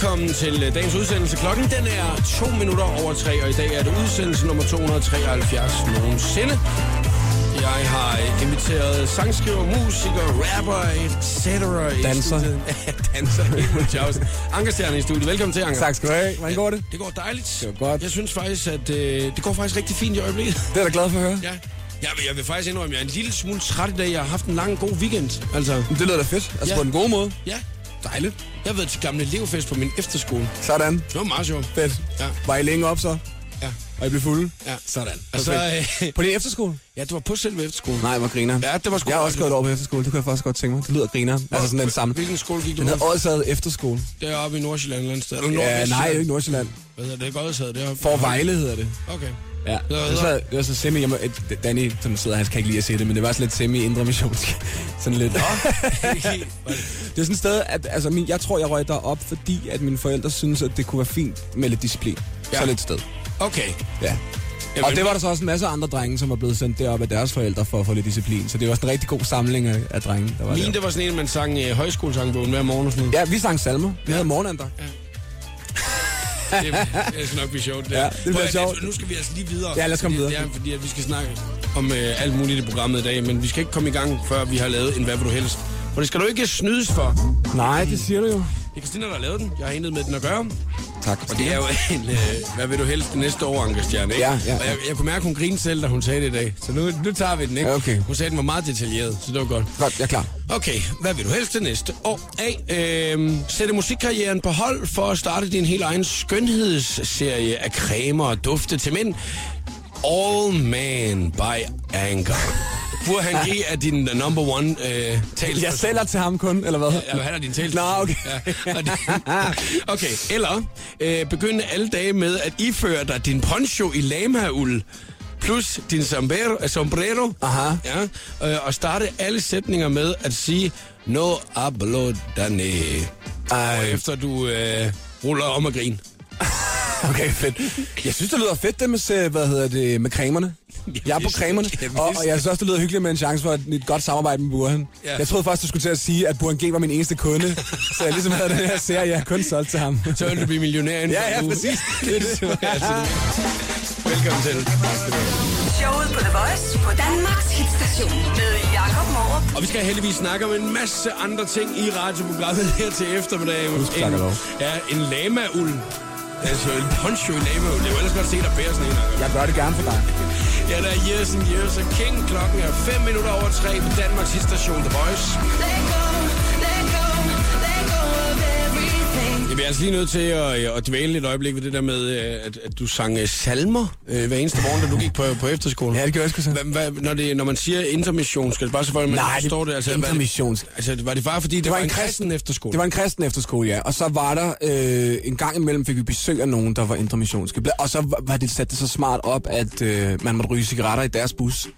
Velkommen til øh, dagens udsendelse. Klokken den er to minutter over tre, og i dag er det udsendelse nummer 273 nogensinde. Jeg har inviteret sangskriver, musiker, rapper, etc. Danser. Danser. Anker Stjerne i studiet. Velkommen til, Anker. Tak skal du have. Hvordan går det? Det går dejligt. Det går godt. Jeg synes faktisk, at øh, det går faktisk rigtig fint i øjeblikket. Det er jeg da glad for at høre. Ja. Jeg vil, jeg vil faktisk indrømme, at jeg er en lille smule træt i dag. Jeg har haft en lang, god weekend. Altså, Det lyder da fedt. Altså ja. på den gode måde. ja. Dejligt. Jeg har været til gamle elevfest på min efterskole. Sådan. Det var meget sjovt. Fedt. Ja. Var I længe op så? Ja. Og I blev fulde? Ja. Sådan. Og så, øh, På din efterskole? ja, det var på selve efterskolen. Nej, hvor griner. Ja, det var sgu Jeg har også gået over på efterskole. Det kunne jeg faktisk godt tænke mig. Det lyder griner. Altså sådan den samme. Hvilken skole gik du Den på? hedder Odsad Efterskole. Deroppe i Nordsjælland eller andet sted. Eller Ja, nej, det er ikke Nordsjælland. Hvad hedder det? Godsad deroppe. For Vejle hedder det. Okay. Ja, det var, det var så semi, jeg må, et- Danny, som sidder her, han kan ikke lide at se det, men det var sådan lidt semi-indre missionsk. Sådan lidt. Det er sådan et sted, at altså, min, jeg tror, jeg røg derop, fordi at mine forældre synes, at det kunne være fint med lidt disciplin. Ja. Ja. Så lidt sted. okay. Ja. Jamen, Og det var der så også en masse andre drenge, som var blevet sendt derop af deres forældre for at få lidt disciplin. Så det var også en rigtig god samling af, af drenge, der var Min, der. det var sådan en, man sang uh, højskolesangbogen hver morgen og sådan noget. Ja, vi sang salmer. Vi havde morgenandagt. Det, det skal nok blive sjovt. Det, Ja, det bliver Prøv sjovt. Nu skal vi altså lige videre. Ja, lad os komme videre. Det er fordi, at vi skal snakke om uh, alt muligt i programmet i dag, men vi skal ikke komme i gang, før vi har lavet en Hvad vil du helst? For det skal du ikke snydes for. Nej, det siger du jo. Det er Christina, der har lavet den. Jeg har intet med den at gøre. Tak. Og det er jo en, øh, hvad vil du helst næste år, Anker Stjerne, ikke? Ja, ja, Og jeg, jeg kunne mærke, at hun grinede selv, da hun sagde det i dag. Så nu, nu tager vi den, ikke? Ja, okay. Hun sagde, at den var meget detaljeret, så det var godt. Godt, jeg er klar. Okay, hvad vil du helst det næste år? A. Øh, sætte musikkarrieren på hold for at starte din helt egen skønhedsserie af cremer og dufte til mænd. All Man by Anchor. Burhan G er din number one øh, talsperson. Jeg sælger til ham kun, eller hvad? Ja, han er din tale. Nå, okay. Ja, okay, eller øh, begynde alle dage med at iføre dig din poncho i lamauld plus din sombrero, sombrero Aha. ja, øh, og starte alle sætninger med at sige no hablo dane. Og Ej, efter du øh, ruller om og grin. okay, fedt. Jeg synes, det lyder fedt, det med, se- hvad hedder det, med cremerne. Jeg er på cremerne, og, og jeg synes også, det lyder hyggeligt med en chance for et, et godt samarbejde med Burhan. Ja. Jeg troede først, du skulle til at sige, at Burhan G var min eneste kunde, så jeg ligesom havde den her serie, jeg har kun solgt til ham. Så vil du blive millionær inden Ja, for en ja, præcis. Det er det. Velkommen til. Showet på The Voice på Danmarks hitstation med Jakob Morup. Og vi skal heldigvis snakke om en masse andre ting i radioprogrammet her til eftermiddag. Husk, lov. Ja, en lama-uld. Altså en poncho i lama-uld. Jeg vil ellers godt se dig bære sådan en. Jacob. Jeg gør det gerne for dig. Ja, der er Years and Years og King. Klokken er 5 minutter over 3 på Danmarks station The Voice. Jeg bliver altså lige nødt til at, at dvæle et øjeblik ved det der med, øh, at, at du sang øh, salmer øh, hver eneste morgen, da du gik på, på efterskolen. Ja, det gør jeg sgu så. Hva, hva, når, det, når man siger intermission, skal det bare at man Nej, forstår det? Altså, intermissions. Var det, altså, var det bare fordi, det, det var, en kristen efterskole? Det var en kristen efterskole, ja. Og så var der øh, en gang imellem fik vi besøg af nogen, der var indremissionske. Og så var- var det sat det så smart op, at øh, man måtte ryge cigaretter i deres bus.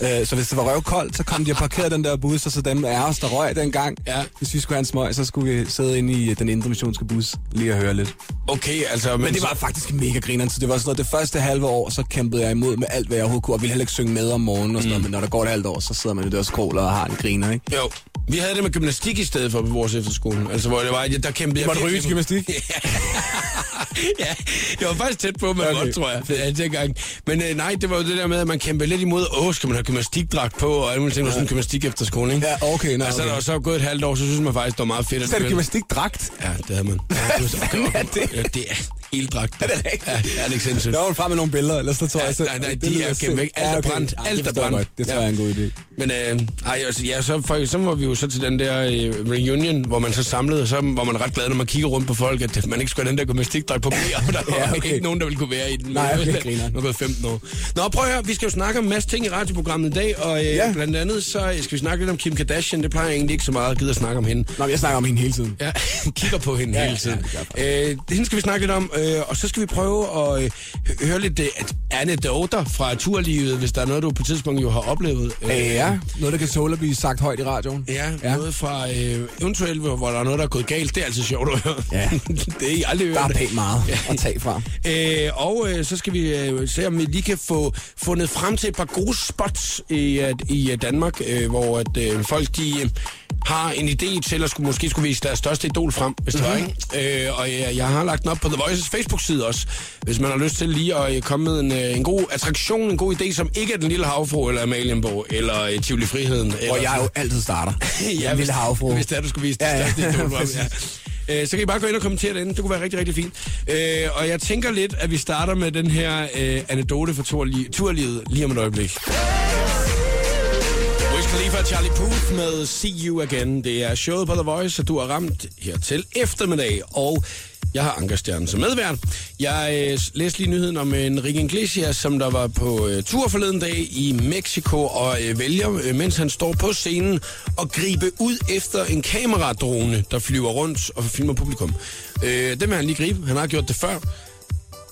Øh, så hvis det var røvkoldt, så kom de og parkerede den der bus, og så dem af os, der røg dengang. Ja. Hvis vi skulle have en smøg, så skulle vi sidde inde i øh, den indremissionske bus lige og høre lidt. Okay, altså... Men, Men det var faktisk mega grineren, så det var sådan noget, det første halve år, så kæmpede jeg imod med alt, hvad jeg overhovedet kunne, og ville heller ikke synge med om morgenen og sådan noget, men når der går et halvt år, så sidder man jo der og har en griner, ikke? Jo. Vi havde det med gymnastik i stedet for på vores efterskole. Altså, hvor det var, der kæmpede jeg... måtte ryge gymnastik? ja, jeg var faktisk tæt på, man okay. Godt, tror jeg, dengang. Men øh, nej, det var jo det der med, at man kæmpede lidt imod, åh, skal man have gymnastikdragt på, og alle mulige ting, ja. sådan en gymnastik efter skolen, ikke? Ja, okay, nej, Altså, okay. og så er gået et halvt år, så synes man faktisk, det var meget fedt. Så er det gymnastikdragt. Ja, det havde man. Ja, det okay, okay? Ja, det er helt dragt. Er det rigtigt? Ja, ja, det er ikke sindssygt. Der var frem med nogle billeder, ellers så tror Ja, jeg... Så, nej, nej, det de er gemt væk. Alt er okay. brændt. Alt er brændt. Det tror Ja. jeg er en god idé. Men øh, ej, altså, ja, så, for, så var vi jo så til den der øh, reunion, hvor man så samlede, og så var man ret glad, når man kigger rundt på folk, at man ikke skulle have den der gymnastikdragt på mere, og der var Ja, okay. ikke nogen, der ville kunne være i den. Nej, okay, griner. Nu er gået 15 år. Nå, prøv at høre, vi skal jo snakke om en masse ting i radioprogrammet i dag, og øh, Ja. blandt andet så skal vi snakke lidt om Kim Kardashian. Det plejer jeg egentlig ikke så meget at gide at snakke om hende. Nå, men jeg snakker om hende hele tiden. Ja, kigger på hende Ja, hele ja, tiden. jeg øh, det hende skal vi snakke lidt om, øh, og så skal vi prøve at øh, hø- høre lidt øh, anekdoter fra turlivet, hvis der er noget, du på et tidspunkt jo har oplevet. Øh, Ja, noget, der kan tåle at blive sagt højt i radioen. Ja, ja, Ja. noget fra øh, eventuelt, hvor der er noget, der er gået galt. Det er altid sjovt at høre. Ja. det er I aldrig Der er hørt. pænt meget at tage fra. Øh, og øh, så skal vi øh, se, om vi lige kan få fundet frem til et par gode spots i, øh, i øh, Danmark, øh, hvor at, øh, folk de, øh, har en idé til at skulle, måske skulle vise deres største idol frem, hvis det Mhm. var, ikke? Øh, og jeg, jeg har lagt den op på The Voices Facebook-side også, hvis man har lyst til lige at øh, komme med en, øh, en god attraktion, en god idé, som ikke er Den Lille Havfru, eller Amalienborg, eller øh, Tivoli Friheden. Eller jeg jo altid starter. ja, Den hvis, lille havfru. Hvis det er, du skulle vise Ja, ja. største idol frem, ja. Øh, Så kan I bare gå ind og kommentere derinde. Det kunne være rigtig, rigtig fint. Øh, og jeg tænker lidt, at vi starter med den her øh, anekdote for turli- turlivet lige om et øjeblik. Khalifa Charlie Puth med See You Again. Det er showet på The Voice, og du har ramt her til eftermiddag. Og jeg har Ankerstjernen som medvært. Jeg øh, læste lige nyheden om Enrique Iglesias, som der var på øh, tur forleden dag i Mexico og øh, vælger, øh, mens han står på scenen, at gribe ud efter en kameradrone, der flyver rundt og filmer publikum. Øh, det vil han lige gribe. Han har gjort det før.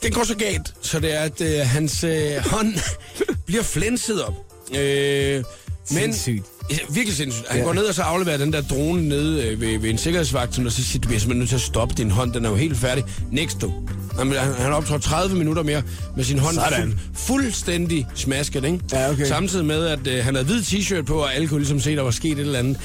Det går så galt, så det er, at øh, hans øh, hånd bliver flænset op. Øh, men, Sindssygt. Ja, virkelig sindssygt. Han Ja. går ned og så afleverer den der drone nede øh, ved, ved en sikkerhedsvagt, som der så siger, du bliver simpelthen nødt til at stoppe din hånd, den er jo helt færdig. Next du. Han, han, han har optrådt 30 minutter mere med sin hånd Sådan. fuldstændig smasket, ikke? Ja, okay. Samtidig med, at øh, han havde hvid t-shirt på, og alle kunne ligesom se, der var sket et eller andet.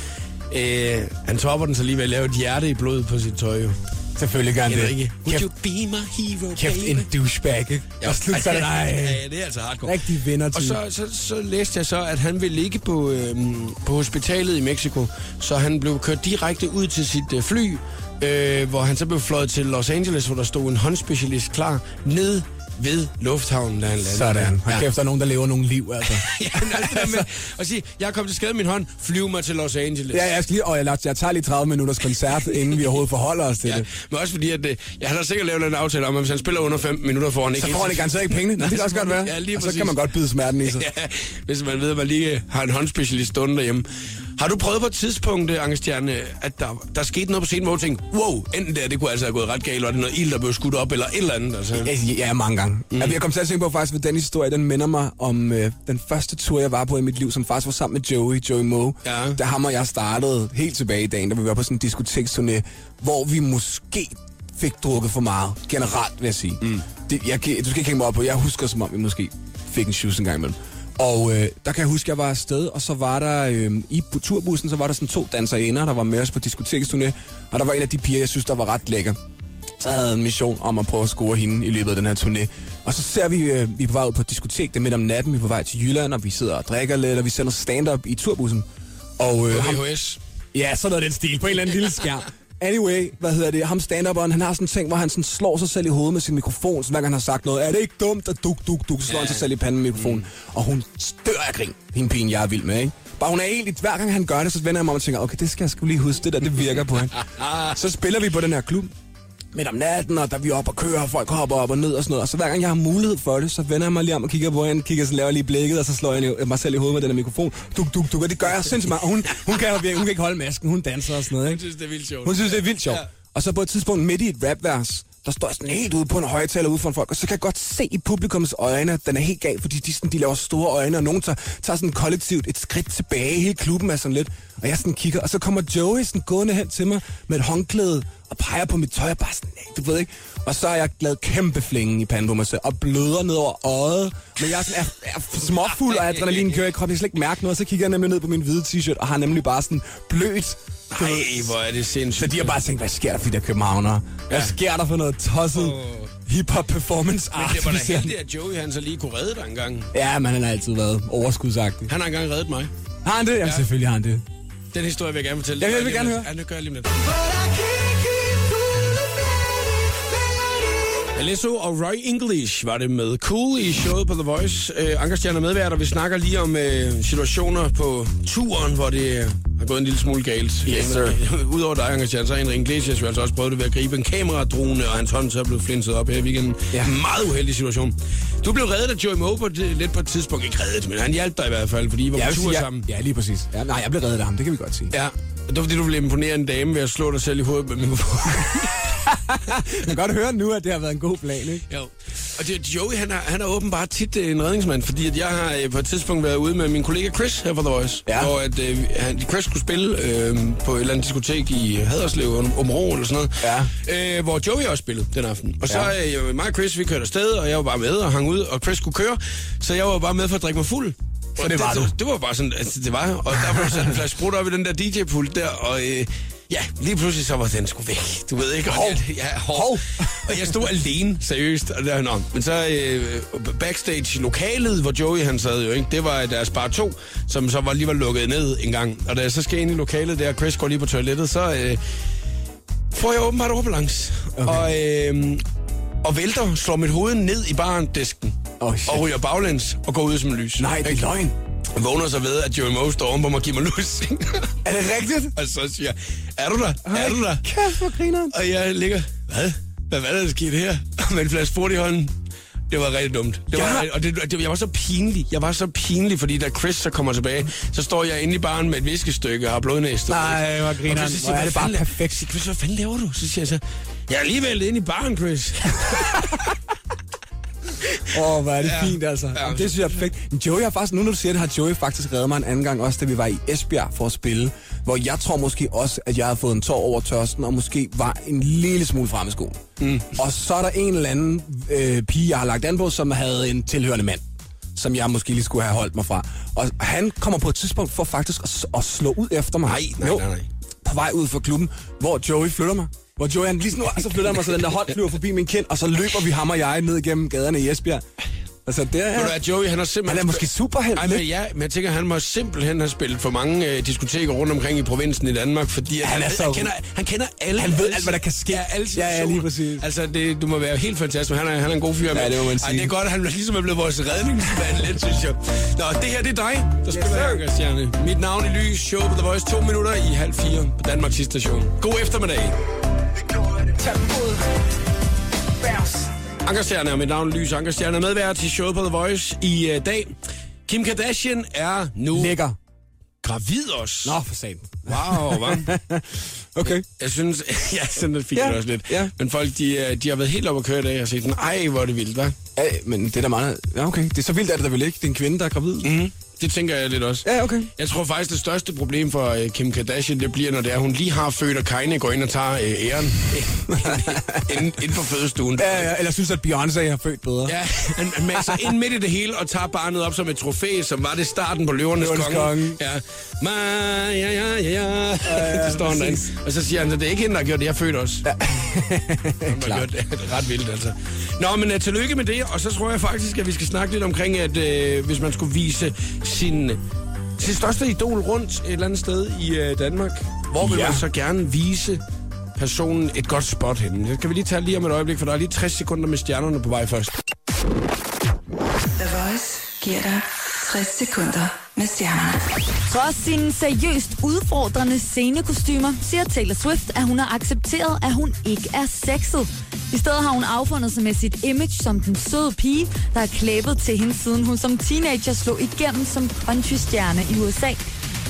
Øh, han topper den så lige ved at lave et hjerte i blodet på sit tøj, jo. Selvfølgelig gør han det. Enrique. Would Kæft, you be my hero, kæft baby? en douchebag, ikke? Og slut så det, ja, nej. ja, det er altså hardcore. Rigtig vinder Og så, så, så læste jeg så, at han ville ligge på, øhm, på hospitalet i Mexico, så han blev kørt direkte ud til sit øh, fly, øh, hvor han så blev fløjet til Los Angeles, hvor der stod en håndspecialist klar ned ved lufthavnen, da han landede. Sådan. Hold Ja. kæft, der er nogen, der lever nogle liv, altså. ja, men alt det der med at sige, jeg er kommet til skade med min hånd, flyv mig til Los Angeles. Ja, jeg skal lige, og jeg, jeg tager lige 30 minutters koncert, inden vi overhovedet forholder os til Ja, det. men også fordi, at øh, jeg har da sikkert lavet en aftale om, at hvis han spiller under 15 minutter, får han ikke... Så får han ikke garanteret ikke pengene. Nå, det kan også godt være. Ja, lige og så kan man godt bide smerten i sig. Ja, hvis man ved, at man lige har en håndspecialist stående derhjemme. Har du prøvet på et tidspunkt, øh, Anke Stjerne, at der, der skete noget på scenen, hvor du tænkte, wow, enten der, det kunne altså have gået ret galt, og det er noget ild, der blev skudt op, eller et eller andet. Altså. Ja, Ja, mange gange. Mm. Jeg kom til at tænke på faktisk, at den historie, den minder mig om øh, den første tur, jeg var på i mit liv, som faktisk var sammen med Joey, Joey Moe. Ja. Da ham og jeg startede helt tilbage i dagen, da vi var på sådan en diskoteksturné, hvor vi måske fik drukket for meget. Generelt, vil jeg sige. Mm. Det, jeg, du skal ikke hænge mig op på, jeg husker som om, vi måske fik en shoes en gang imellem. Og øh, der kan jeg huske, at jeg var afsted, og så var der øh, i bu- turbussen, så var der sådan to danserinder, der var med os på diskoteksturné, og der var en af de piger, jeg synes, der var ret lækker så havde jeg en mission om at prøve at score hende i løbet af den her turné. Og så ser vi, øh, vi er på vej ud på et diskotek, det er midt om natten, vi er på vej til Jylland, og vi sidder og drikker lidt, og vi sender stand-up i turbussen. Og øh, ham, VHS. ja, sådan noget den stil, på en eller anden lille skærm. Anyway, hvad hedder det, ham stand han har sådan en ting, hvor han sådan slår sig selv i hovedet med sin mikrofon, så hver gang han har sagt noget, er det ikke dumt, at duk, duk, duk, så slår Ja. han sig selv i panden med mikrofonen. Mm. Og hun stør af grin, hende pigen, jeg er vild med, ikke? Bare hun er egentlig, hver gang han gør det, så vender jeg mig om og tænker, okay, det skal jeg sgu lige huske, det der, det virker på hende. så spiller vi på den her klub, midt om natten, og der er vi op og kører, og folk hopper op og ned og sådan noget. Og så hver gang jeg har mulighed for det, så vender jeg mig lige om og kigger på hende, kigger så laver jeg lige blikket, og så slår jeg mig selv i hovedet med den her mikrofon. Duk, duk, duk, og det gør jeg sindssygt meget. Hun, hun, kan, hun kan ikke holde masken, hun danser og sådan noget, ikke? synes, det er vildt sjovt. Hun synes, det er vildt sjovt. Ja. Og så på et tidspunkt midt i et rapvers, der står sådan helt ude på en højtaler ude foran folk, og så kan jeg godt se i publikums øjne, at den er helt gal, fordi de, sådan, de laver store øjne, og nogen tager, tager sådan kollektivt et skridt tilbage. Hele klubben er sådan lidt, og jeg sådan kigger, og så kommer Joey sådan gående hen til mig med et håndklæde og peger på mit tøj, og bare sådan, "Nej, du ved ikke. Og så er jeg lavet kæmpe flingen i panden på mig selv, og bløder ned over øjet. Men jeg er, sådan, er, er småfuld, og adrenalin kører i kroppen. Jeg kan slet ikke mærke noget, og så kigger jeg nemlig ned på min hvide t-shirt, og har nemlig bare sådan blødt. Nej, hvor er det sindssygt. så de har bare tænkt, hvad sker der for de der københavnere? Hvad Ja. sker der for noget tosset Åh. hip-hop performance Men art? det var da heldigt, at Joey han så lige kunne redde dig en gang. Ja, men han har altid været overskudsagtig. Han har engang reddet mig. Har han det? Ja, Ja. selvfølgelig har han det. Den historie vil jeg gerne fortælle. Ja, Det jeg vil gerne høre. Ja, det gør jeg lige om lidt. Alesso og Roy English var det med Cool i showet på The Voice. Uh, Ankerstjerne er medvært, og vi snakker lige om uh, situationer på turen, hvor det har gået en lille smule galt. Yes, sir. Udover dig, Ankerstjerne, så har Henrik Iglesias jo altså også prøvet det ved at gribe en kameradrone, og hans hånd så er blevet flinset op her i weekenden. Ja. Meget uheldig situation. Du blev reddet af Joey Moe på det, lidt på et tidspunkt. Ikke reddet, men han hjalp dig i hvert fald, fordi I var på tur sige, sammen. ja, ja, lige præcis. Ja, nej, jeg blev reddet af ham, det kan vi godt sige. Ja, det var fordi, du ville imponere en dame ved at slå dig selv i hovedet med mikrofonen. Jeg kan godt høre nu, at det har været en god plan, ikke? jo. Og det, Joey, han er, han er åbenbart tit øh, en redningsmand, fordi at jeg har øh, på et tidspunkt været ude med min kollega Chris her fra The Voice, Ja. hvor at, øh, han, Chris skulle spille øh, på et eller andet diskotek i Haderslev, om, Områ eller sådan noget, ja. øh, hvor Joey også spillede den aften. Og så Ja. øh, mig og Chris, vi kørte afsted, og jeg var bare med og hang ud, og Chris skulle køre, så jeg var bare med for at drikke mig fuld. Og det var du. Det, det var bare sådan, altså, det var. Og der var sat en flaske sprut op i den der DJ-pult der, og øh, ja, lige pludselig så var den sgu væk. Du ved ikke. Hov. Jeg- ja, hov. Hov. og jeg stod alene, seriøst. Og der, nå. Men så øh, backstage-lokalet, hvor Joey han sad jo, ikke? det var deres bar 2, som så var lige var lukket ned en gang. Og da jeg så skal ind i lokalet der, Chris går lige på toilettet, så øh, får jeg åbenbart overbalance. Okay. Og, øh, og vælter, slår mit hoved ned i barndisken. Oh, shit. og ryger baglæns og går ud som lys. Nej, det er Ikke? løgn. Jeg vågner så ved, at Joey Moe står oven på mig og giver mig lus. Er det rigtigt? og så siger jeg, er du der? Er du der? Kæft, hvor griner Og jeg ligger, hvad? Hvad, hvad er der sket her? Med en flaske sport i hånden. Det var rigtig dumt. Det var, Ja. rigtig- og det, det, jeg var så pinlig. Jeg var så pinlig, fordi da Chris så kommer tilbage, så står jeg inde i baren med et viskestykke og har blodnæst. Nej, hvor griner Og han. Hvor er det "Hvad bare perfekt." Chris, hvad fanden laver du? Så siger jeg så, jeg er alligevel inde i baren, Chris. Åh, oh, hvor er det Ja. fint, altså. Ja. Det synes jeg er perfekt. Men Joey har faktisk, nu når du siger det, har Joey faktisk reddet mig en anden gang også, da vi var i Esbjerg for at spille. Hvor jeg tror måske også, at jeg havde fået en tår over tørsten, og måske var en lille smule frem i skoen. Mm. Og så er der en eller anden øh, pige, jeg har lagt an på, som havde en tilhørende mand som jeg måske lige skulle have holdt mig fra. Og han kommer på et tidspunkt for faktisk at, at slå ud efter mig. Nej, nej, nej, nej. På vej ud fra klubben, hvor Joey flytter mig. Hvor Joey han lige sådan, så flytter han mig, så den der hånd flyver forbi min kind, og så løber vi ham og jeg ned igennem gaderne i Esbjerg. Altså, det er... Ved du Joey, han har simpelthen... Han er måske superhelt, Ej, men ja, men jeg tænker, han må simpelthen have spillet for mange øh, diskoteker rundt omkring i provinsen i Danmark, fordi at Han er ved- så- han, kender, han kender alle... Han ved alt, hvad der kan ske. Ja, alle Ja, ja, lige præcis. Altså, det, du må være helt fantastisk, han er, han er en god fyr. Ja, det må man Ej, sige. det er godt, at han ligesom er blevet vores redningsmand lidt, synes jeg. Nå, det her, det er dig, der spiller. Anker Stjerne. Mit navn er Lys, show på The Voice, to minutter i halv fire på Danmarks station. God eftermiddag. Ankerstjerne er mit navn, Lys Ankerstjerne, er medvært til showet på The Voice i uh, dag. Kim Kardashian er nu Lækker. gravid også. Nå, for satan. Wow, hva'? Okay. Jeg synes, ja, sådan det fik Ja, jeg også lidt. ja. Men folk, de, øh, de har været helt oppe at køre i dag og set den. Ej, hvor er det vildt, hva'? Ja, men det er da meget... Ja, okay. Det er så vildt, at det da vel ikke. Det er en kvinde, der er gravid. Mm. Mm, det tænker jeg lidt også. Ja, okay. Jeg tror faktisk, det største problem for uh, Kim Kardashian, det bliver, når det er, hun lige har født, og Kanye går ind og tager uh, æren inden, inden for fødestuen. Ja, ja, eller synes, at Beyoncé har født bedre. Ja, han, han masser ind midt i det hele og tager barnet op som et trofæ, som var det starten på Løvernes, Løvernes Konge. Konge. Ja. Ma, ja, ja, ja, ja. ja det står han. Og så siger han, at det er ikke hende, der har gjort det, jeg er født også. Ja. Klart. gjort det. det er ret vildt, altså. Nå, men uh, tillykke med det, og så tror jeg faktisk, at vi skal snakke lidt omkring, at uh, hvis man skulle vise sin, sin største idol rundt et eller andet sted i uh, Danmark, hvor vil Ja. man så gerne vise personen et godt spot henne? Det kan vi lige tage lige om et øjeblik, for der er lige 60 sekunder med stjernerne på vej først. The Voice giver dig 60 sekunder med stjernerne. Trods sine seriøst udfordrende scenekostymer, siger Taylor Swift, at hun har accepteret, at hun ikke er sexet. I stedet har hun affundet sig med sit image som den søde pige, der er klæbet til hende, siden hun som teenager slog igennem som countrystjerne i USA.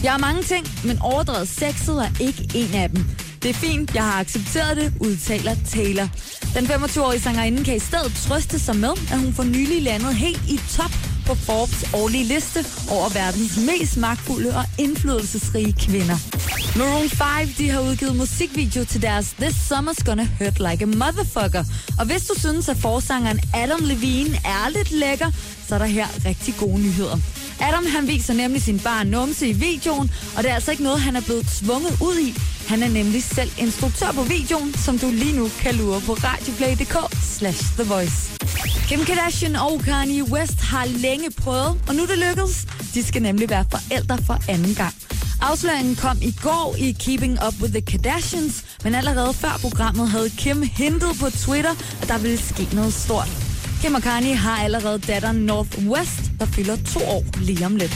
Jeg har mange ting, men overdrevet sexet er ikke en af dem. Det er fint, jeg har accepteret det, udtaler Taylor. Den 25-årige sangerinde kan i stedet trøste sig med, at hun for nylig landet helt i top på Forbes årlige liste over verdens mest magtfulde og indflydelsesrige kvinder. Maroon 5 de har udgivet musikvideo til deres This Summer's Gonna Hurt Like a Motherfucker. Og hvis du synes, at forsangeren Adam Levine er lidt lækker, så er der her rigtig gode nyheder. Adam han viser nemlig sin barn numse i videoen, og det er altså ikke noget, han er blevet tvunget ud i. Han er nemlig selv instruktør på videoen, som du lige nu kan lure på radioplay.dk slash The Voice. Kim Kardashian og Kanye West har længe prøvet, og nu er det lykkedes. De skal nemlig være forældre for anden gang. Afsløringen kom i går i Keeping Up with the Kardashians, men allerede før programmet havde Kim hintet på Twitter, at der ville ske noget stort. Kim og Kanye har allerede datteren Northwest, der fylder to år lige om lidt.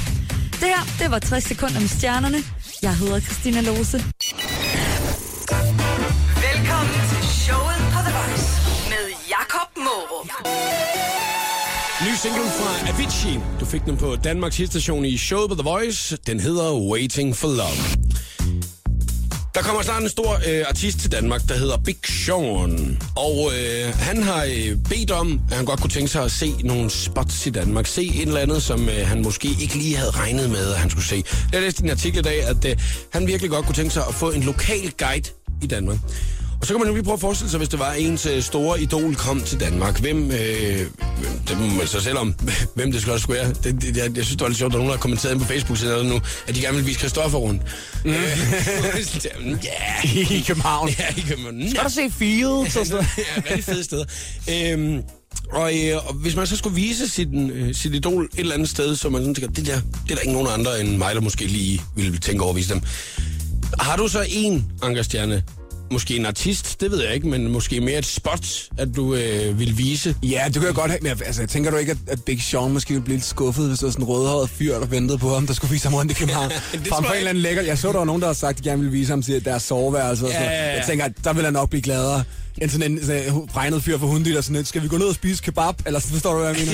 Det her, det var 60 sekunder med stjernerne. Jeg hedder Christina Lose. Velkommen til showet på The Voice med Jakob Morup. Ny single fra Avicii. Du fik den på Danmarks hitstation i showet på The Voice. Den hedder Waiting for Love. Der kommer snart en stor øh, artist til Danmark, der hedder Big Sean. Og øh, han har øh, bedt om, at han godt kunne tænke sig at se nogle spots i Danmark. Se et eller andet, som øh, han måske ikke lige havde regnet med, at han skulle se. Jeg læste en artikel i dag, at øh, han virkelig godt kunne tænke sig at få en lokal guide i Danmark. Og så kan man jo lige prøve at forestille sig, hvis det var ens øh, store idol kom til Danmark. Hvem, øh, det må man så selv om, hvem det skulle også skulle være. Det, det, jeg, jeg synes, det var lidt sjovt, at nogen har kommenteret ind på Facebook siden nu, at de gerne vil vise Christoffer rundt. Mm. ja, I København. ja, i København. Skal du se Fields og sådan ja, rigtig fede steder. Øhm, og, øh, og hvis man så skulle vise sit, øh, sit idol et eller andet sted, så man sådan tænker, det der, det er der ikke nogen andre end mig, der måske lige ville tænke over at vise dem. Har du så en ankerstjerne? Måske en artist, det ved jeg ikke, men måske mere et spot, at du øh, vil vise. Ja, det kan jeg godt have. Men altså, jeg tænker du ikke, at, at Big Sean måske ville blive lidt skuffet, hvis der var sådan en rødhåret fyr, der ventede på ham, der skulle vise ham rundt i København? Frem for en eller anden lækker. Jeg så, der var nogen, der havde sagt, at de gerne ville vise ham til deres soveværelse. Sådan. Ja, ja, ja. Jeg tænker, at der vil han nok blive gladere. Sådan en sådan, en regnet fyr for hundi, der sådan lidt, skal vi gå ned og spise kebab? Eller sådan, forstår du, hvad jeg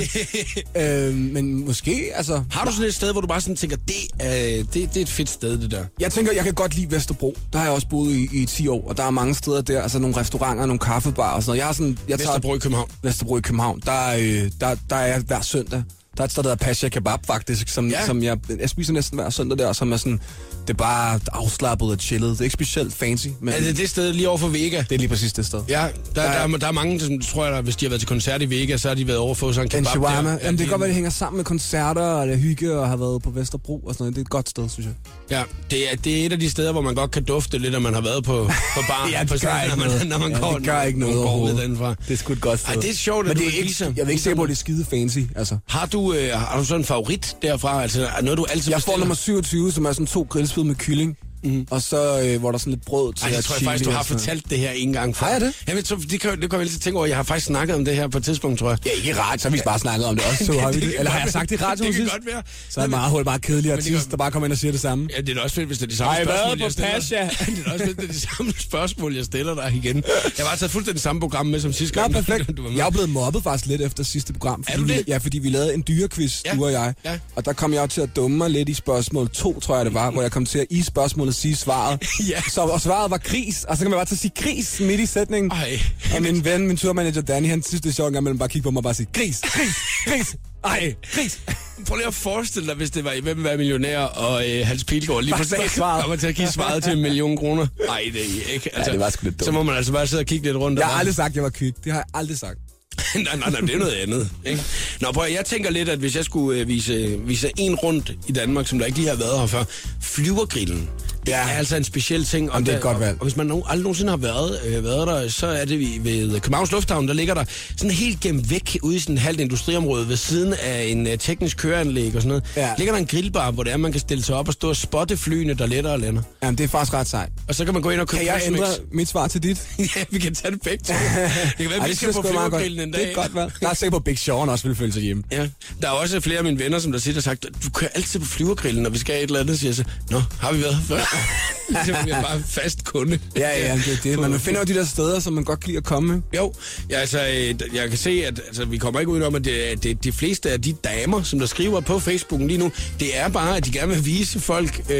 mener? øhm, men måske, altså... Har du sådan et sted, hvor du bare sådan tænker, det, øh, det, det er et fedt sted, det der? Jeg tænker, jeg kan godt lide Vesterbro. Der har jeg også boet i, i 10 år, og der er mange steder der, altså nogle restauranter, nogle kaffebarer og sådan noget. Jeg har sådan, jeg tager- Vesterbro i København. Vesterbro i København, der, øh, der, der er jeg hver søndag. Der er et sted, der hedder Pasha Kebab, faktisk, som, Ja. ja. som jeg, jeg spiser næsten hver søndag der, som er sådan, det er bare afslappet og chillet. Det er ikke specielt fancy, men Er det det sted lige over for Vega? det er lige præcis det sted. Ja, der, der, er, der er mange, som tror jeg, hvis de har været til koncert i Vega, så har de været over for sådan en En kebab shawarma. der. Jamen, det kan godt være, det hænger sammen med koncerter og det hygge og har været på Vesterbro og sådan noget. Det er et godt sted, synes jeg. Ja, det er, det er et af de steder, hvor man godt kan dufte lidt, at man har været på, på bar. Ja, det på gør stedet, ikke når man, noget. Når man Ja, går, det gør ikke noget når overhovedet. Det er sgu et godt sted. Ej, det er sjovt, at Men det er ikke, jeg er ikke sikker på, at det er skide fancy, altså. Har du, øh, har du sådan en favorit derfra? Altså, er noget, du altid Jeg får bestiller? nummer 27, som er sådan to grillspyd med kylling. Mm. Og så, øh, hvor der er sådan lidt brød til Ej, jeg tror jeg faktisk, du har fortalt det her en gang før. Har jeg det? Jamen, så, det, kan, det kan jeg lige tænke over. Jeg har faktisk snakket om det her på et tidspunkt, tror jeg. Ja, ikke ret, så har vi bare snakket om det også to. Har vi Det Eller har jeg sagt det i radioen Det kan godt være. Så er det meget hurtigt, meget kedelig artist, der bare kommer ind og siger det samme. Ja, det er da også fedt, hvis det er de samme været spørgsmål, på jeg stiller. Pasha? det er da også fedt, det er de samme spørgsmål, jeg stiller dig igen. Jeg har bare taget fuldstændig samme program med som sidste gang. perfekt. Du var med. Jeg er blevet mobbet faktisk lidt efter sidste program. Fordi du det? Ja, fordi vi lavede en dyrequiz, Ja. du og jeg. Ja. Og der kom jeg til at dumme mig lidt i spørgsmål 2, tror jeg det var, hvor jeg kom til at i spørgsmålet sige svaret. Ja. Så, og svaret var gris, og så kan man bare til at sige gris midt i sætningen. Ej. Og min ven, min turmanager Danny, han synes, det er sjovt, en gang imellem bare kigge på mig og bare sige, gris, gris, gris, ej, gris. Prøv lige at forestille dig, hvis det var i Hvem være millionær, og øh, Hans Pilgaard lige svaret. kommer til at give svaret til en million kroner. Nej, det er ikke. Altså, det var sgu lidt dumt. Så må man altså bare sidde og kigge lidt rundt. Jeg har aldrig sagt, at jeg var kvik. Det har jeg aldrig sagt. nej, nej, nej, det er noget andet. Ikke? Nå, prøv, at- jeg tænker lidt, at hvis jeg skulle øh, vise, vise en rundt i Danmark, som der ikke lige har været her før, flyvergrillen. Det Ja. er altså en speciel ting. Jamen, det er et godt valg. Og, og hvis man no, aldrig nogensinde har været, øh, været der, så er det ved, ved Københavns Lufthavn, der ligger der sådan helt gemt væk ude i sådan et halvt industriområde ved siden af en uh, teknisk køreanlæg og sådan noget. Ja. Ligger der en grillbar, hvor det er, man kan stille sig op og stå og spotte flyene, der letter og lander. Jamen, det er faktisk ret sejt. Og så kan man gå ind og købe Kan jeg ændre mit svar til dit? ja, vi kan tage det begge to. Det kan være, Ej, vi det skal på er flyvergrillen en dag. Det er godt valg. Jeg er sikker på, at Big Sean også vil føle sig hjemme. Ja, der er også flere af mine venner, som der siger, der sagt, du kører altid på flyvergrillen, når vi skal et eller andet, siger jeg så, nå, har vi været her det er bare fast kunde. Ja, ja, det er det. Men man finder jo de der steder, som man godt kan lide at komme. Jo, ja, altså, øh, jeg kan se, at altså, vi kommer ikke ud om, at det, det, de fleste af de damer, som der skriver på Facebook lige nu, det er bare, at de gerne vil vise folk øh,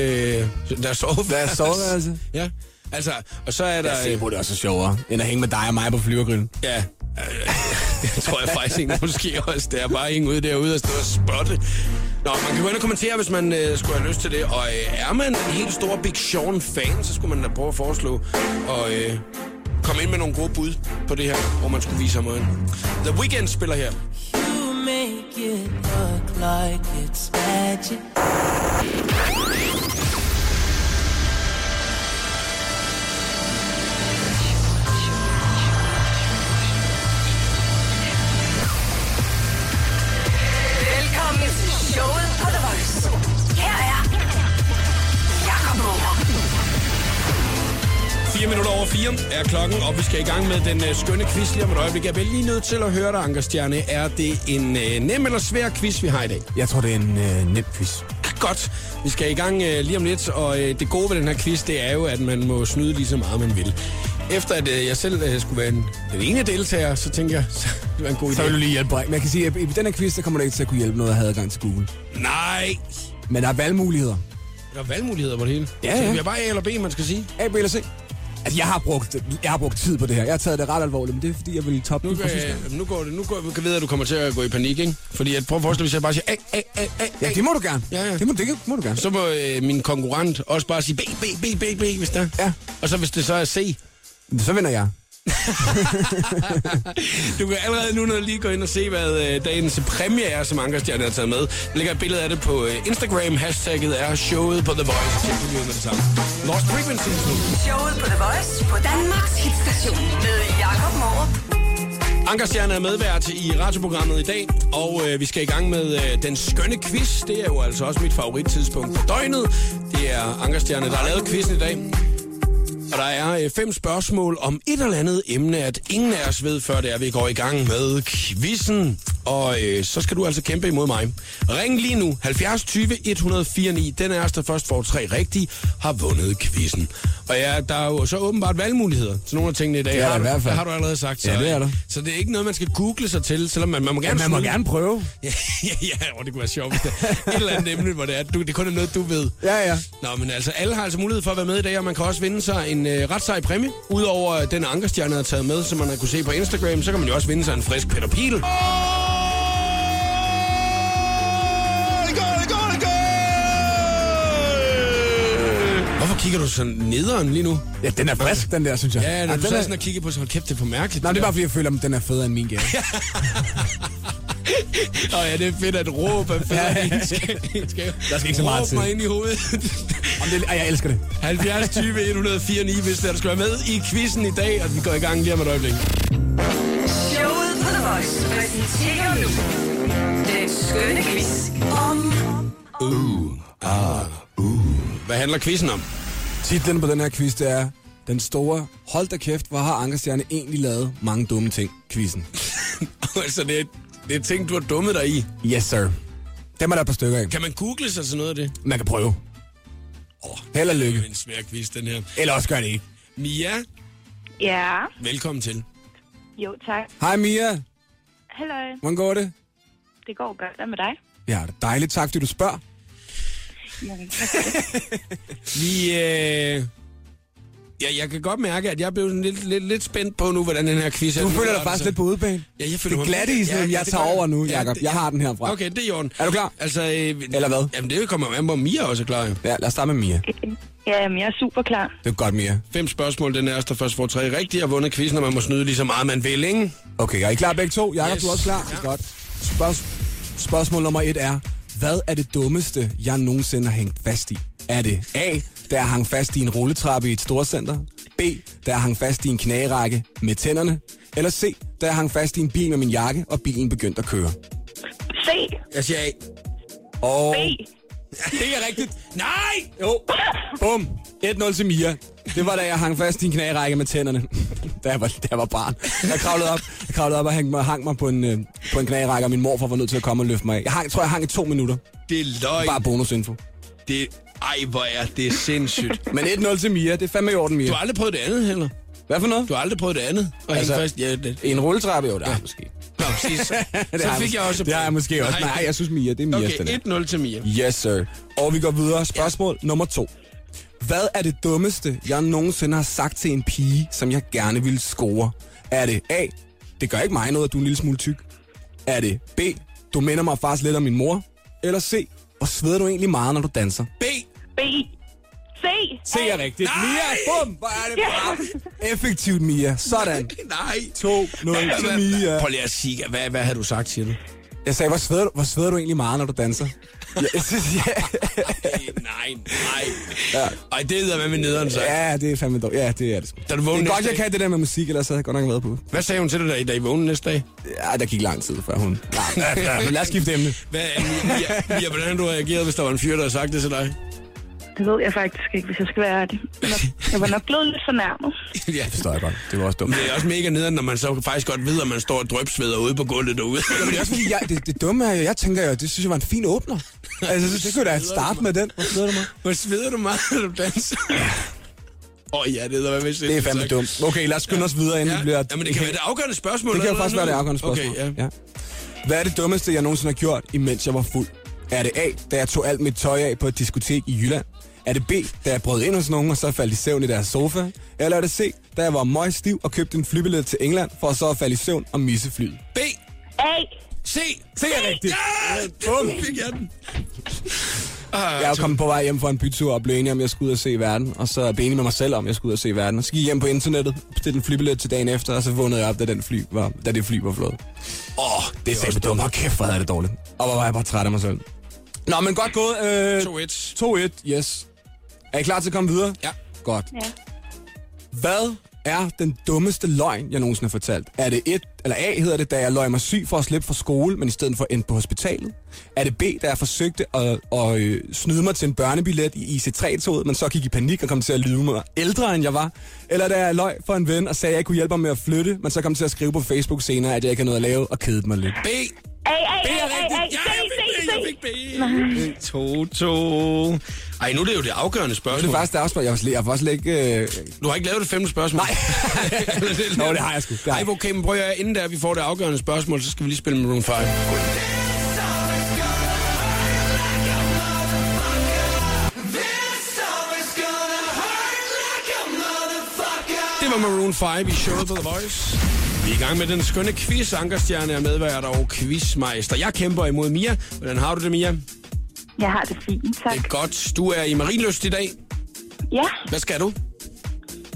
deres soveværelse. Deres soveværelse? Ja, altså, og så er der... Jeg ser det er også sjovere, end at hænge med dig og mig på flyvergrillen. Ja, øh, det tror jeg faktisk ikke, måske også. Det er bare hænge ude derude og stå og spotte. Nå, man kan gå ind og kommentere, hvis man øh, skulle have lyst til det. Og øh, er man en helt stor Big Sean-fan, så skulle man da prøve at foreslå og øh, komme ind med nogle gode bud på det her, hvor man skulle vise ham øjen. The Weeknd spiller her. You make it look like it's magic. 4 er klokken, og vi skal i gang med den øh, skønne quiz lige om et øjeblik. Jeg er lige nødt til at høre dig, Ankerstjerne. Er det en øh, nem eller svær quiz, vi har i dag? Jeg tror, det er en øh, nem quiz. Godt. Vi skal i gang øh, lige om lidt, og øh, det gode ved den her quiz, det er jo, at man må snyde lige så meget, man vil. Efter at øh, jeg selv øh, skulle være en, den ene deltager, så tænker jeg, så det var en god idé. Så vil du lige hjælpe mig. Men jeg kan sige, at i den her quiz, der kommer du ikke til at kunne hjælpe noget at have adgang til Google. Nej! Men der er valgmuligheder. Der er valgmuligheder på det hele. Ja, Så ja. det er bare A eller B, man skal sige. A, B eller C. Altså, jeg har, brugt, jeg har brugt tid på det her. Jeg har taget det ret alvorligt, men det er fordi, jeg vil toppe Nu, det fra sidste gang. nu går det, nu går, jeg kan vide, at du kommer til at gå i panik, ikke? Fordi at, prøv at forestille hvis jeg bare siger A, A, A, A. Ja, det må du gerne. Ja, ja. Det må, det må du gerne. Så må øh, min konkurrent også bare sige B, B, B, B, B, hvis der. Ja. Og så hvis det så er C, Så vinder jeg. Du kan allerede nu når lige gå ind og se, hvad øh, dagens præmie er, som Ankerstjerne har taget med. Der ligger et billede af det på øh, Instagram. Hashtagget er showet på The Voice. Tjek det med det samme. Lost Frequencies nu. Showet på The Voice på Danmarks hitstation med Jakob Morup. Ankerstjerne er medvært i radioprogrammet i dag, og øh, vi skal i gang med øh, den skønne quiz. Det er jo altså også mit favorittidspunkt på døgnet. Det er Ankerstjerne, der har lavet quizzen i dag. Og der er øh, fem spørgsmål om et eller andet emne, at ingen af os ved, før det er, vi går i gang med quizzen. Og øh, så skal du altså kæmpe imod mig. Ring lige nu, 70 20 104 9. Den os, der først får tre rigtige, har vundet quizzen. Og ja, der er jo så åbenbart valgmuligheder til nogle af tingene i dag. Det er der har, i du- hvert fald. Har du allerede sagt. Ja, så, det er der. Så det er ikke noget, man skal google sig til, selvom man, man må gerne Ja, man må gerne prøve. Ja, ja, ja og det kunne være sjovt. er Et eller andet emne, hvor det er, du, det kun er noget, du ved. Ja, ja. Nå, men altså, alle har altså mulighed for at være med i dag, og man kan også vinde sig en øh, ret sej præmie. Udover den ankerstjerne har taget med, som man har kunne se på Instagram, så kan man jo også vinde sig en frisk Peter Pil. Hvorfor kigger du så nederen lige nu? Ja, den er frisk, den der, synes jeg. Ja, når du den er... sådan og kigger på, så hold kæft, det er for mærkeligt. Nej, det er bare fordi, jeg føler, at den er federe end min gave. Åh ja, det er fedt at råbe af Ja, ja. Der skal ikke så meget Råb til. mig ind i hovedet. Om det, ej, jeg elsker det. 70 20 104 9, hvis der skal være med i quizzen i dag, og vi går i gang lige om et øjeblik. Showet på The Voice præsenterer nu den skønne quiz om Hvad handler quizzen om? Titlen på den her quiz, det er Den store, hold da kæft, hvor har Ankerstjerne egentlig lavet mange dumme ting, quizzen. altså, det er, det er ting, du har dummet dig i. Yes, sir. Dem er der et par stykker af. Kan man google sig til noget af det? Man kan prøve. Åh, Held og det lykke. er en svær quiz, den her. Eller også gør det ikke. Mia, Ja, velkommen til. jo tak. Hej Mia, Hallo, hvordan går det? det går godt. Hvad med dig? Ja, det er dejligt. Tak, fordi du spørger. Vi, øh... Ja, jeg kan godt mærke, at jeg er blevet sådan lidt, lidt, lidt spændt på nu, hvordan den her quiz er. Du føler er dig faktisk lidt på udebane. Ja, jeg føler Det er mig- glatte i sådan, jeg tager over nu, Ja, Jacob. det- Jeg har den herfra. Okay, det er i orden. Er du klar? Altså, øh, Eller hvad? Jamen, det kommer jo an på, Mia også er klar. jo. Ja, lad os starte med Mia. ja, men jeg er super klar. Det er godt, Mia. Fem spørgsmål, den er der først får tre rigtige, og vundet quizzen, og man må snyde lige så meget, man vil, ikke? Okay, er I klar begge to? Jakob, Yes. du er også klar? Ja. Ja. Godt. Spørg- spørgsmål nummer et er, hvad er det dummeste, jeg nogensinde har hængt fast i? Er det A, da jeg hang fast i en rulletrappe i et storcenter? B, da jeg hang fast i en knagerække med tænderne? Eller C, da jeg hang fast i en bil med min jakke, og bilen begyndte at køre? C. Jeg siger A. Og B. det er rigtigt. Nej! Jo. Bum. 1-0 til Mia. Det var da jeg hang fast i en knagerække med tænderne, da jeg var, da jeg var barn. Jeg kravlede op, jeg kravlede op og hang mig, hang mig på, en, øh, på en knagerække, og min morfar var nødt til at komme og løfte mig af. Jeg, hang, tror, jeg hang i to minutter. Det er løgn. Bare bonusinfo. Det, ej, hvor er det sindssygt. Men 1-0 til Mia. Det er fandme i orden, Mia. Du har aldrig prøvet det andet heller. Hvad for noget? Du har aldrig prøvet det andet. Og altså, fast, ja, det. En rulletrappe? Jo, har jeg måske. Nå, præcis. Så fik jeg også... Det har jeg måske også. Nej, jeg synes Mia. Det er den Okay, her. 1-0 til Mia. Yes, sir. Og vi går videre. Spørgsmål ja. nummer to. Hvad er det dummeste, jeg nogensinde har sagt til en pige, som jeg gerne ville score? Er det A. Det gør ikke mig noget, at du er en lille smule tyk. Er det B. Du minder mig faktisk lidt om min mor. Eller C. Hvor sveder du egentlig meget, når du danser? B. B. C. C er rigtigt. Nej! Mia, bum! Hvor er det bare effektivt, Mia. Sådan. Nej. 2-0 til Mia. Prøv lige at sige, hvad, hvad havde du sagt, siger du? Jeg sagde, hvor sveder, du, hvor sveder du egentlig meget, når du danser? Jeg synes, ja. nej, nej. Ja. Ej, det er med med nederen, så. ja, det er fandme dog. Ja, det er det. Da du Det er godt, næste jeg dag- kan det der med musik, ellers havde jeg godt nok været på. Hvad sagde hun til dig, da I, da I vågnede næste dag? Ja, der gik lang tid, før hun... Nej, lad os skifte emne. Hvad, Mia, Mia, hvordan har du reageret, hvis der var en fyr, der havde sagt det til dig? Det ved jeg faktisk ikke, hvis jeg skal være ærlig. Jeg var nok blevet lidt fornærmet. ja, Det forstår jeg godt. Det var også dumt. Men det er også mega nederen, når man så faktisk godt ved, at man står og drøbsveder ude på gulvet derude. Men det er også fordi, jeg, det, det dumme er jo, jeg tænker jo, det synes jeg var en fin åbner. Altså, det, det kunne da starte med den. Hvor sveder du mig? Hvor sveder du meget, når du danser? Åh oh, ja, det er hvad Det er fandme dumt. Okay, lad os skynde os videre, inden Ja. det bliver... ja, men det kan være det afgørende spørgsmål. Det kan jo faktisk være det afgørende spørgsmål. Okay, ja. ja. Hvad er det dummeste, jeg nogensinde har gjort, imens jeg var fuld? Er det A, da jeg tog alt mit tøj af på et diskotek i Jylland? Er det B, da jeg brød ind hos nogen, og så faldt i søvn i deres sofa? Eller er det C, da jeg var møg stiv og købte en flybillet til England, for så at falde i søvn og misse flyet? B. A. C. C er rigtigt. Ja! Bum. Fik jeg den. Jeg er kommet på vej hjem fra en bytur og blev enig om, jeg skulle ud og se verden. Og så blev enig med mig selv om, jeg skulle ud og se verden. Og så gik jeg hjem på internettet, bestilte en flybillet til dagen efter, og så vågnede jeg op, da, den fly var, da det fly var flået. Åh, oh, Det er også simpelthen dumt. Hold kæft, hvor jeg det dårligt. Og hvor var jeg bare træt af mig selv. Nå, men godt gået. Øh, 2-1. 2-1, yes. Er I klar til at komme videre? Ja. Godt. Ja. Hvad er den dummeste løgn, jeg nogensinde har fortalt? Er det et, eller A hedder det, da jeg løg mig syg for at slippe fra skole, men i stedet for endte på hospitalet? Er det B, da jeg forsøgte at, at øh, snyde mig til en børnebillet i IC3-toget, men så gik i panik og kom til at lyve mig ældre, end jeg var? Eller da jeg løg for en ven og sagde, at jeg ikke kunne hjælpe ham med at flytte, men så kom til at skrive på Facebook senere, at jeg ikke havde noget at lave og kedede mig lidt? B. A, A, A, B er A, A, rigtigt. Ja, jeg C, fik B, C, jeg C. fik B. 2-2. Ej, nu er det jo det afgørende Det er spørgsmål. faktisk det afspørg. Jeg var slet, jeg var slet ikke... Øh... Du har ikke lavet det femte spørgsmål? Nej. Nå, det har jeg sgu. Har Ej, okay, men prøv at inden der vi får det afgørende spørgsmål, så skal vi lige spille Maroon 5. Det var Maroon 5 i showet på The Voice. Vi er i gang med den skønne quiz. Ankerstjerne er medvært og quizmeister. Jeg kæmper imod Mia. Hvordan har du det, Mia? Jeg har det fint, tak. Det er godt. Du er i Marienlyst i dag. Ja, Hvad skal du?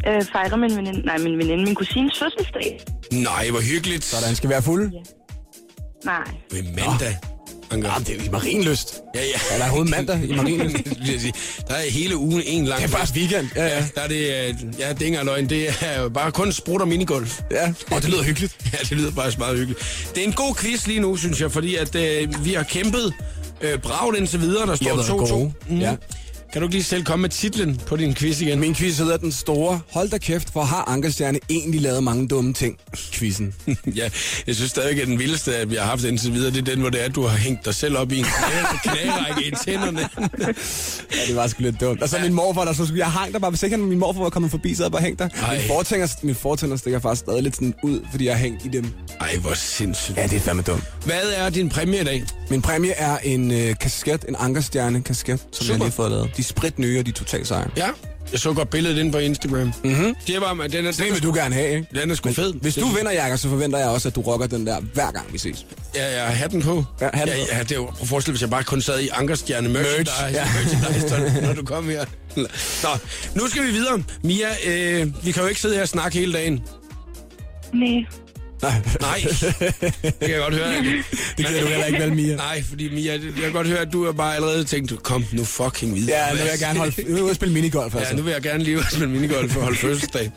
øh, fejrer min veninde, nej, min veninde, min kusines fødselsdag. Nej, hvor hyggeligt. Sådan skal være fuld. Nej, Ved mandag. Anker. Jamen, det er i Marienlyst. Ja, ja. Er der overhovedet mandag i sige. der er hele ugen en lang Det er faktisk weekend. Ja, ja. Der er det, øh, ja, det er ikke løgn. Det er bare kun sprut og minigolf. ja. Og det lyder hyggeligt. Ja, det lyder faktisk meget hyggeligt. Det er en god quiz lige nu, synes jeg, fordi at øh, vi har kæmpet øh, bragt indtil videre. Der står været 2-2. gode. Ja. Kan du ikke lige selv komme med titlen på din quiz igen? Min quiz hedder Den Store. Hold da kæft, for har Ankerstjerne egentlig lavet mange dumme ting? Quizzen. ja, jeg synes stadig, at den vildeste, at vi har haft indtil videre, det er den, hvor det er, at du har hængt dig selv op i en knæ- knærække i tænderne. Ja, det var sgu lidt dumt. Og så min morfar, der så skulle jeg hang der bare, hvis ikke min morfar var kommet forbi, så havde jeg bare hængt der. Min fortænder, min fortænder stikker faktisk stadig lidt sådan ud, fordi jeg har hængt i dem. Ej, hvor sindssygt. Ja, det er fandme dumt. Hvad er din præmie i dag? Min præmie er en øh, kasket, en Ankerstjerne kasket, som Super. jeg lige har fået lavet. De er sprit nye, og de er totalt seje. Ja, jeg så godt billedet ind på Instagram. Mm-hmm. Det var, den er, den Det vil du gerne have, ikke? den er sgu fed. Hvis du vinder, Jakob, så forventer jeg også, at du rocker den der hver gang vi ses. Ja, ja, hatten på. Ja, hatten ja, på. ja, det er jo, prøv at forestille hvis jeg bare kun sad i Ankerstjerne merchandise, ja. merchandise når du kom her. Nå, nu skal vi videre. Mia, øh, vi kan jo ikke sidde her og snakke hele dagen. nej. Nej, det kan jeg godt høre. Det gider du heller ikke vel, Mia. Nej, fordi Mia, jeg kan godt høre, at du har bare allerede tænkt, kom nu fucking videre. Ja, nu vil jeg gerne holde, nu vil jeg spille minigolf, altså. Ja, nu vil jeg gerne lige ud og spille minigolf og holde fødselsdag.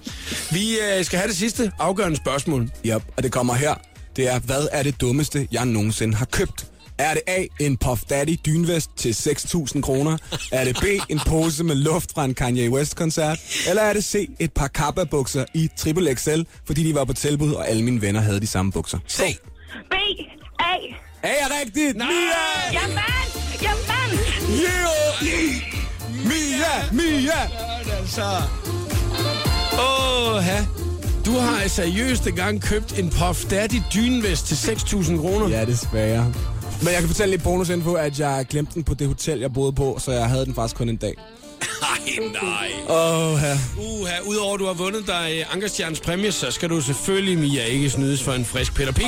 Vi øh, skal have det sidste afgørende spørgsmål. Yep, og det kommer her. Det er, hvad er det dummeste, jeg nogensinde har købt? Er det A, en Puff Daddy dynvest til 6.000 kroner? Er det B, en pose med luft fra en Kanye West-koncert? Eller er det C, et par Kappa-bukser i Triple XL, fordi de var på tilbud, og alle mine venner havde de samme bukser? Se. B, A. Er jeg rigtigt? Nej! Jeg vandt! Jeg vandt! Yeah! Mia! Mia! Åh, ha. Du har seriøst engang købt en Puff Daddy dynvest til 6.000 kroner. Ja, desværre. Men jeg kan fortælle lidt bonusinfo, at jeg glemte den på det hotel, jeg boede på, så jeg havde den faktisk kun en dag. Nej, nej. Åh, oh, ja. Uha, udover at du har vundet dig Ankerstjernes præmie, så skal du selvfølgelig, Mia, ikke snydes for en frisk Peter Pil.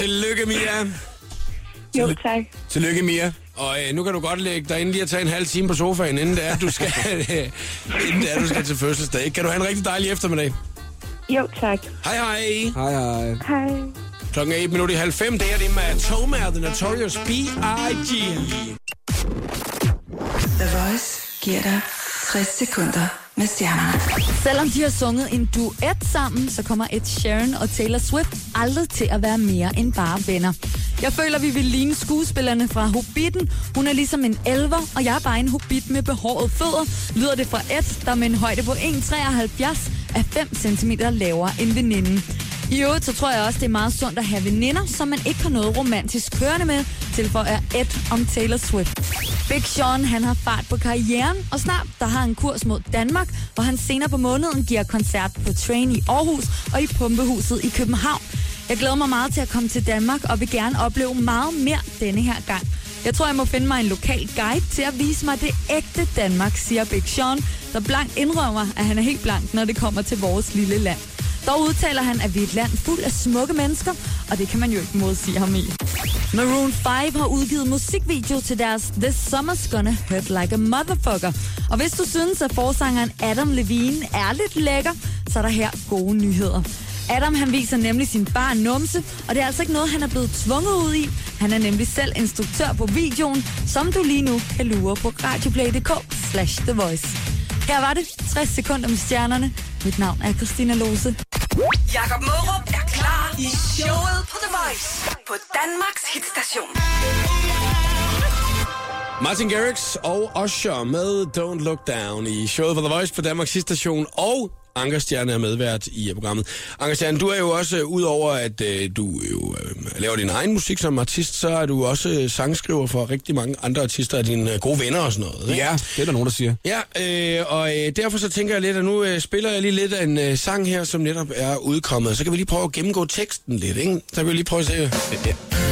Tillykke, Mia. Jo, tak. Tillykke, Mia. Og øh, nu kan du godt lægge dig ind lige at tage en halv time på sofaen, inden det er, du skal, inden det er, du skal til fødselsdag. Kan du have en rigtig dejlig eftermiddag? Jo, tak. Hej hej. Hej, hej. Hej. Klokken er 1 minut i halv fem. Det er det med Tomer, The Notorious B.I.G. The Voice giver dig 60 sekunder med stjernerne. Selvom de har sunget en duet sammen, så kommer Ed Sheeran og Taylor Swift aldrig til at være mere end bare venner. Jeg føler, vi vil ligne skuespillerne fra Hobbiten. Hun er ligesom en elver, og jeg er bare en hobbit med behåret fødder, lyder det fra Ed, der med en højde på 1,73 er 5 cm lavere end veninden. I øvrigt så tror jeg også, det er meget sundt at have veninder, som man ikke har noget romantisk kørende med, tilføjer Ed om Taylor Swift. Big Sean han har fart på karrieren, og snart der har han kurs mod Danmark, hvor han senere på måneden giver koncert på Train i Aarhus og i Pumpehuset i København. Jeg glæder mig meget til at komme til Danmark og vil gerne opleve meget mere denne her gang. Jeg tror, jeg må finde mig en lokal guide til at vise mig det ægte Danmark, siger Big Sean, der blank indrømmer, at han er helt blank, når det kommer til vores lille land. Dog udtaler han, at vi er et land fuld af smukke mennesker, og det kan man jo ikke modsige ham i. Maroon 5 har udgivet musikvideo til deres This Summer's Gonna Hurt Like a Motherfucker. Og hvis du synes, at forsangeren Adam Levine er lidt lækker, så er der her gode nyheder. Adam han viser nemlig sin bar numse, og det er altså ikke noget, han er blevet tvunget ud i. Han er nemlig selv instruktør på videoen, som du lige nu kan lure på radioplay.dk slash The Voice. Her var det 60 sekunder med stjernerne. Mit navn er Christina Lose. Jakob Mørup er klar i showet på The Voice på Danmarks hitstation. Martin Garrix og Usher med Don't Look Down i showet for The Voice på Danmarks station og Anker Stjerne er medvært i programmet. Anker Stjerne, du er jo også, uh, udover at uh, du jo uh, laver din egen musik som artist, så er du også uh, sangskriver for rigtig mange andre artister af dine uh, gode venner og sådan noget. Ikke? Ja, det er der nogen, der siger. Ja, øh, og øh, derfor så tænker jeg lidt, at nu øh, spiller jeg lige lidt af en øh, sang her, som netop er udkommet. Så kan vi lige prøve at gennemgå teksten lidt, ikke? Så kan vi lige prøve at se. Ja.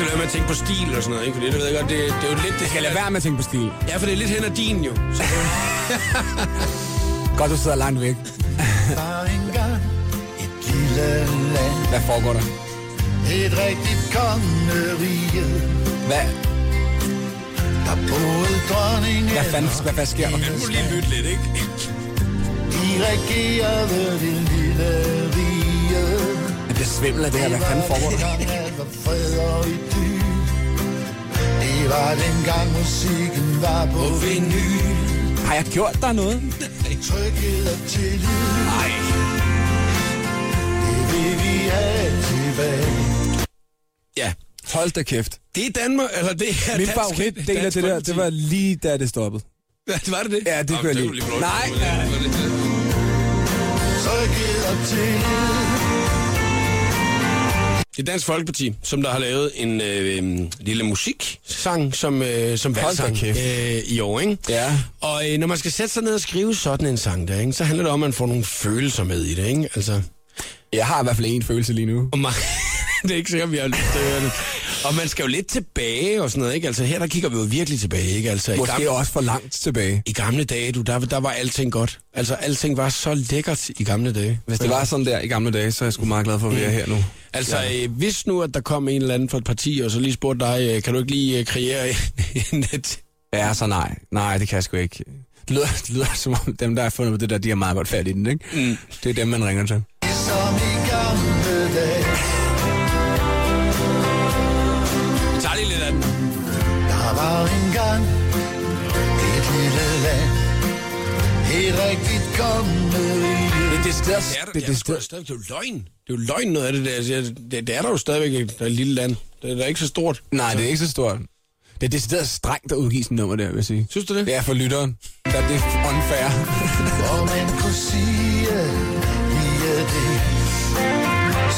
Man skal lade med at tænke på stil og sådan noget, ikke? Fordi det ved jeg godt, det, det er jo lidt... Det Kan lade være med at tænke på stil. Ja, for det er lidt hen ad din jo. Så, Godt, du sidder langt væk. Hvad foregår der? et rigtigt kongerige. Hvad, Der boede dronningen. hvad fanden hvad, hvad sker der? jeg må lige lytte lidt, ikke? De regerede det lille rige. Bliver svimmel af det her. Hvad fanden foregår der? Det var dengang musikken var på vinyl. Har jeg gjort dig noget? Tryghed og tillid. Nej. Det vil vi have tilbage. Ja. Hold da kæft. Det er Danmark, eller det er Min dansk- favoritdel af Dansk det der, det var lige da det stoppede. Ja, var det det? Ja, det Nå, kunne jeg lige Nej. Tryghed og tillid. Det er Dansk Folkeparti, som der har lavet en øh, lille musiksang som, øh, som valgsang øh, i år, ikke? Ja. Og øh, når man skal sætte sig ned og skrive sådan en sang der, ikke, så handler det om, at man får nogle følelser med i det, ikke? Altså, Jeg har i hvert fald en følelse lige nu. og man, det er ikke sikkert, vi har lyst til at høre det. Og man skal jo lidt tilbage og sådan noget, ikke? Altså her, der kigger vi jo virkelig tilbage, ikke? Altså, i Måske gamle, også for langt tilbage. i gamle dage, du, der, der var alting godt. Altså, alting var så lækkert i gamle dage. Hvis det var sådan der i gamle dage, så er jeg sgu meget glad for at være her nu. Altså, øh, hvis nu, at der kom en eller anden fra et parti, og så lige spurgte dig, øh, kan du ikke lige øh, kreere en net? Ja, så nej. Nej, det kan jeg sgu ikke. Det lyder, det lyder som om dem, der har fundet på det der, de har meget godt fat i den, ikke? Mm. Det er dem, man ringer til. Som var engang et lille land. Et rigtigt kongerige. Det er decideret... Det er, det det, er er da decideret... stadig, det er jo løgn. Det er jo løgn noget af det der. Altså, det, det er der jo stadigvæk. Der er et lille land. Det er da ikke så stort. Nej, det er ikke så stort. Det er decideret strengt at udgive sådan nummer der, vil jeg sige. Synes du det? Det er for lytteren. Der er det unfair. Hvor man kunne sige lige det,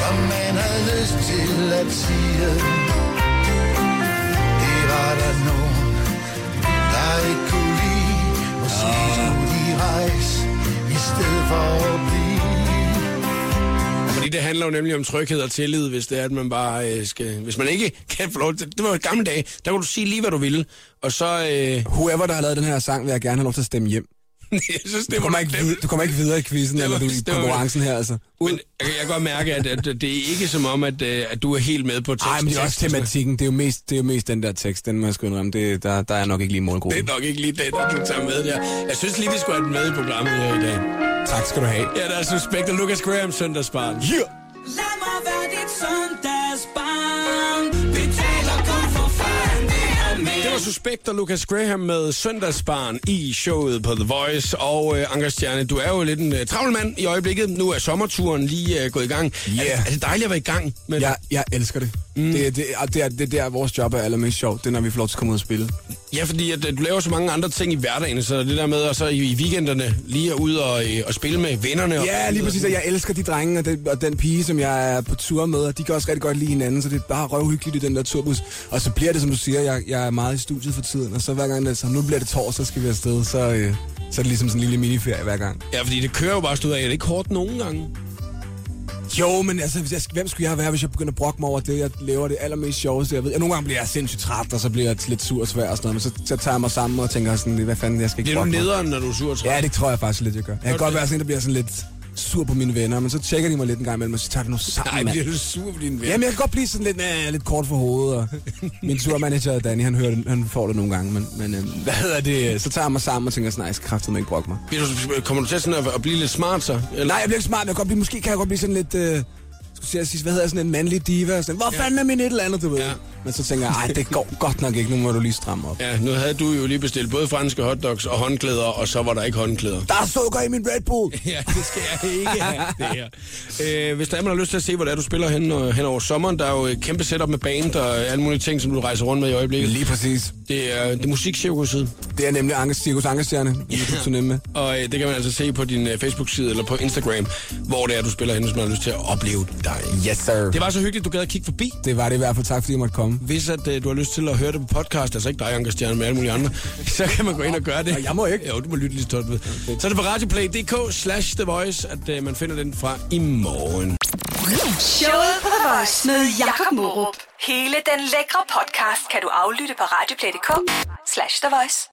som man havde lyst til at sige. Var der nogen, der ikke kunne lide. Måske skulle de rejse, i stedet for at blive. Fordi det handler jo nemlig om tryghed og tillid, hvis det er, at man bare øh, skal... Hvis man ikke kan få lov til... Det var jo gamle dage. Der kunne du sige lige, hvad du ville. Og så... Øh, Whoever, der har lavet den her sang, vil jeg gerne have lov til at stemme hjem. jeg synes, det Du kommer ikke, du kommer ikke videre i quizzen, Det var- eller du i det var- konkurrencen her, altså. Men jeg, kan- jeg kan godt mærke, at, at det er ikke som om, at, øh, at du er helt med på teksten. Nej, men det er også tematikken. Det er jo mest, det er jo mest den der tekst, den jeg sgu indrømme. Det, der, der er nok ikke lige Det målgruppen. er nok ikke lige det, der du tager med der. Jeg synes lige, vi skulle have den med i programmet her i dag. Tak skal du have. Ja, der er Suspekt og Lucas Graham søndagsbarn. Yeah. Lad mig være dit søndagsbarn. Suspekt og Lucas Graham med søndagsbarn i showet på The Voice. Og øh, Anker Stjerne, du er jo lidt en øh, travl mand i øjeblikket. Nu er sommerturen lige øh, gået i gang. Yeah. Er, er det dejligt at være i gang med Jeg, jeg elsker det. Mm. Det, det, det, er, det er der, vores job er allermest sjovt. Det er, når vi får lov til at komme ud og spille. Ja, fordi at, øh, du laver så mange andre ting i hverdagen, så det der med at så i, i weekenderne lige at ud og, øh, og spille med vennerne. Og, Ja, lige præcis. Og jeg elsker de drenge og den, og den pige, som jeg er på tur med. Og de kan også rigtig godt lide hinanden, så det er bare røvhyggeligt i den der turbus. Og så bliver det, som du siger, jeg, jeg er meget i studiet for tiden. Og så hver gang, det, så nu bliver det torsdag, så skal vi afsted. Så, øh, så er det ligesom sådan en lille miniferie hver gang. Ja, fordi det kører jo bare stod af. Er det ikke hårdt nogen gange? Jo, men altså, hvis jeg, hvem skulle jeg være, hvis jeg begynder at brokke mig over det, jeg lever det allermest sjoveste, jeg ved. Og nogle gange bliver jeg sindssygt træt, og så bliver jeg lidt sur og svær og sådan noget, men så, så tager jeg mig sammen og tænker sådan, hvad fanden, jeg skal ikke Bliver du nederen, når du er sur og træt? Ja, det tror jeg faktisk lidt, jeg gør. Jeg kan godt være sådan en, der bliver sådan lidt sur på mine venner, men så tjekker de mig lidt en gang imellem, og så tager det nu sammen, Nej, mand. bliver du sur på din ven? Jamen, jeg kan godt blive sådan lidt, øh, lidt kort for hovedet, og min turmanager, Danny, han, hører det, han får det nogle gange, men, men øh, hvad hedder det, så tager jeg mig sammen og tænker sådan, nej, jeg skal ikke brokke mig. Kommer du til sådan at, at blive lidt smart så? Eller? Nej, jeg bliver ikke smart, jeg kan godt blive, måske kan jeg godt blive sådan lidt, øh, skulle jeg sige, hvad hedder sådan en mandlig diva, sådan, hvor fanden er min et eller andet, du ved. Ja. Men så tænker jeg, ej, det går godt nok ikke, nu må du lige stramme op. Ja, nu havde du jo lige bestilt både franske hotdogs og håndklæder, og så var der ikke håndklæder. Der er sukker i min Red Bull! Ja, det skal jeg ikke have, det her. Øh, hvis der er, man har lyst til at se, hvor det er, du spiller hen, øh, hen over sommeren, der er jo et kæmpe setup med band og alle mulige ting, som du rejser rundt med i øjeblikket. Lige præcis. Det er, det er musikcirkuset, Det er nemlig Anke, Cirkus Ankerstjerne, kan turné med. og øh, det kan man altså se på din øh, Facebook-side eller på Instagram, hvor det er, du spiller hen, hvis man har lyst til at opleve dig. Yes, sir. Det var så hyggeligt, du gad at kigge forbi. Det var det i hvert fald. Tak fordi jeg måtte komme. Hvis at, øh, du har lyst til at høre det på podcast, altså ikke dig, Anker Stjerne, men alle mulige andre, så kan man gå ind og gøre det. Og jeg må ikke. Jo, du må lytte lige så ved. Så er det på radioplay.dk slash The Voice, at øh, man finder den fra i morgen. Showet på The Voice med Jakob Morup. Hele den lækre podcast kan du aflytte på radioplay.dk slash The Voice.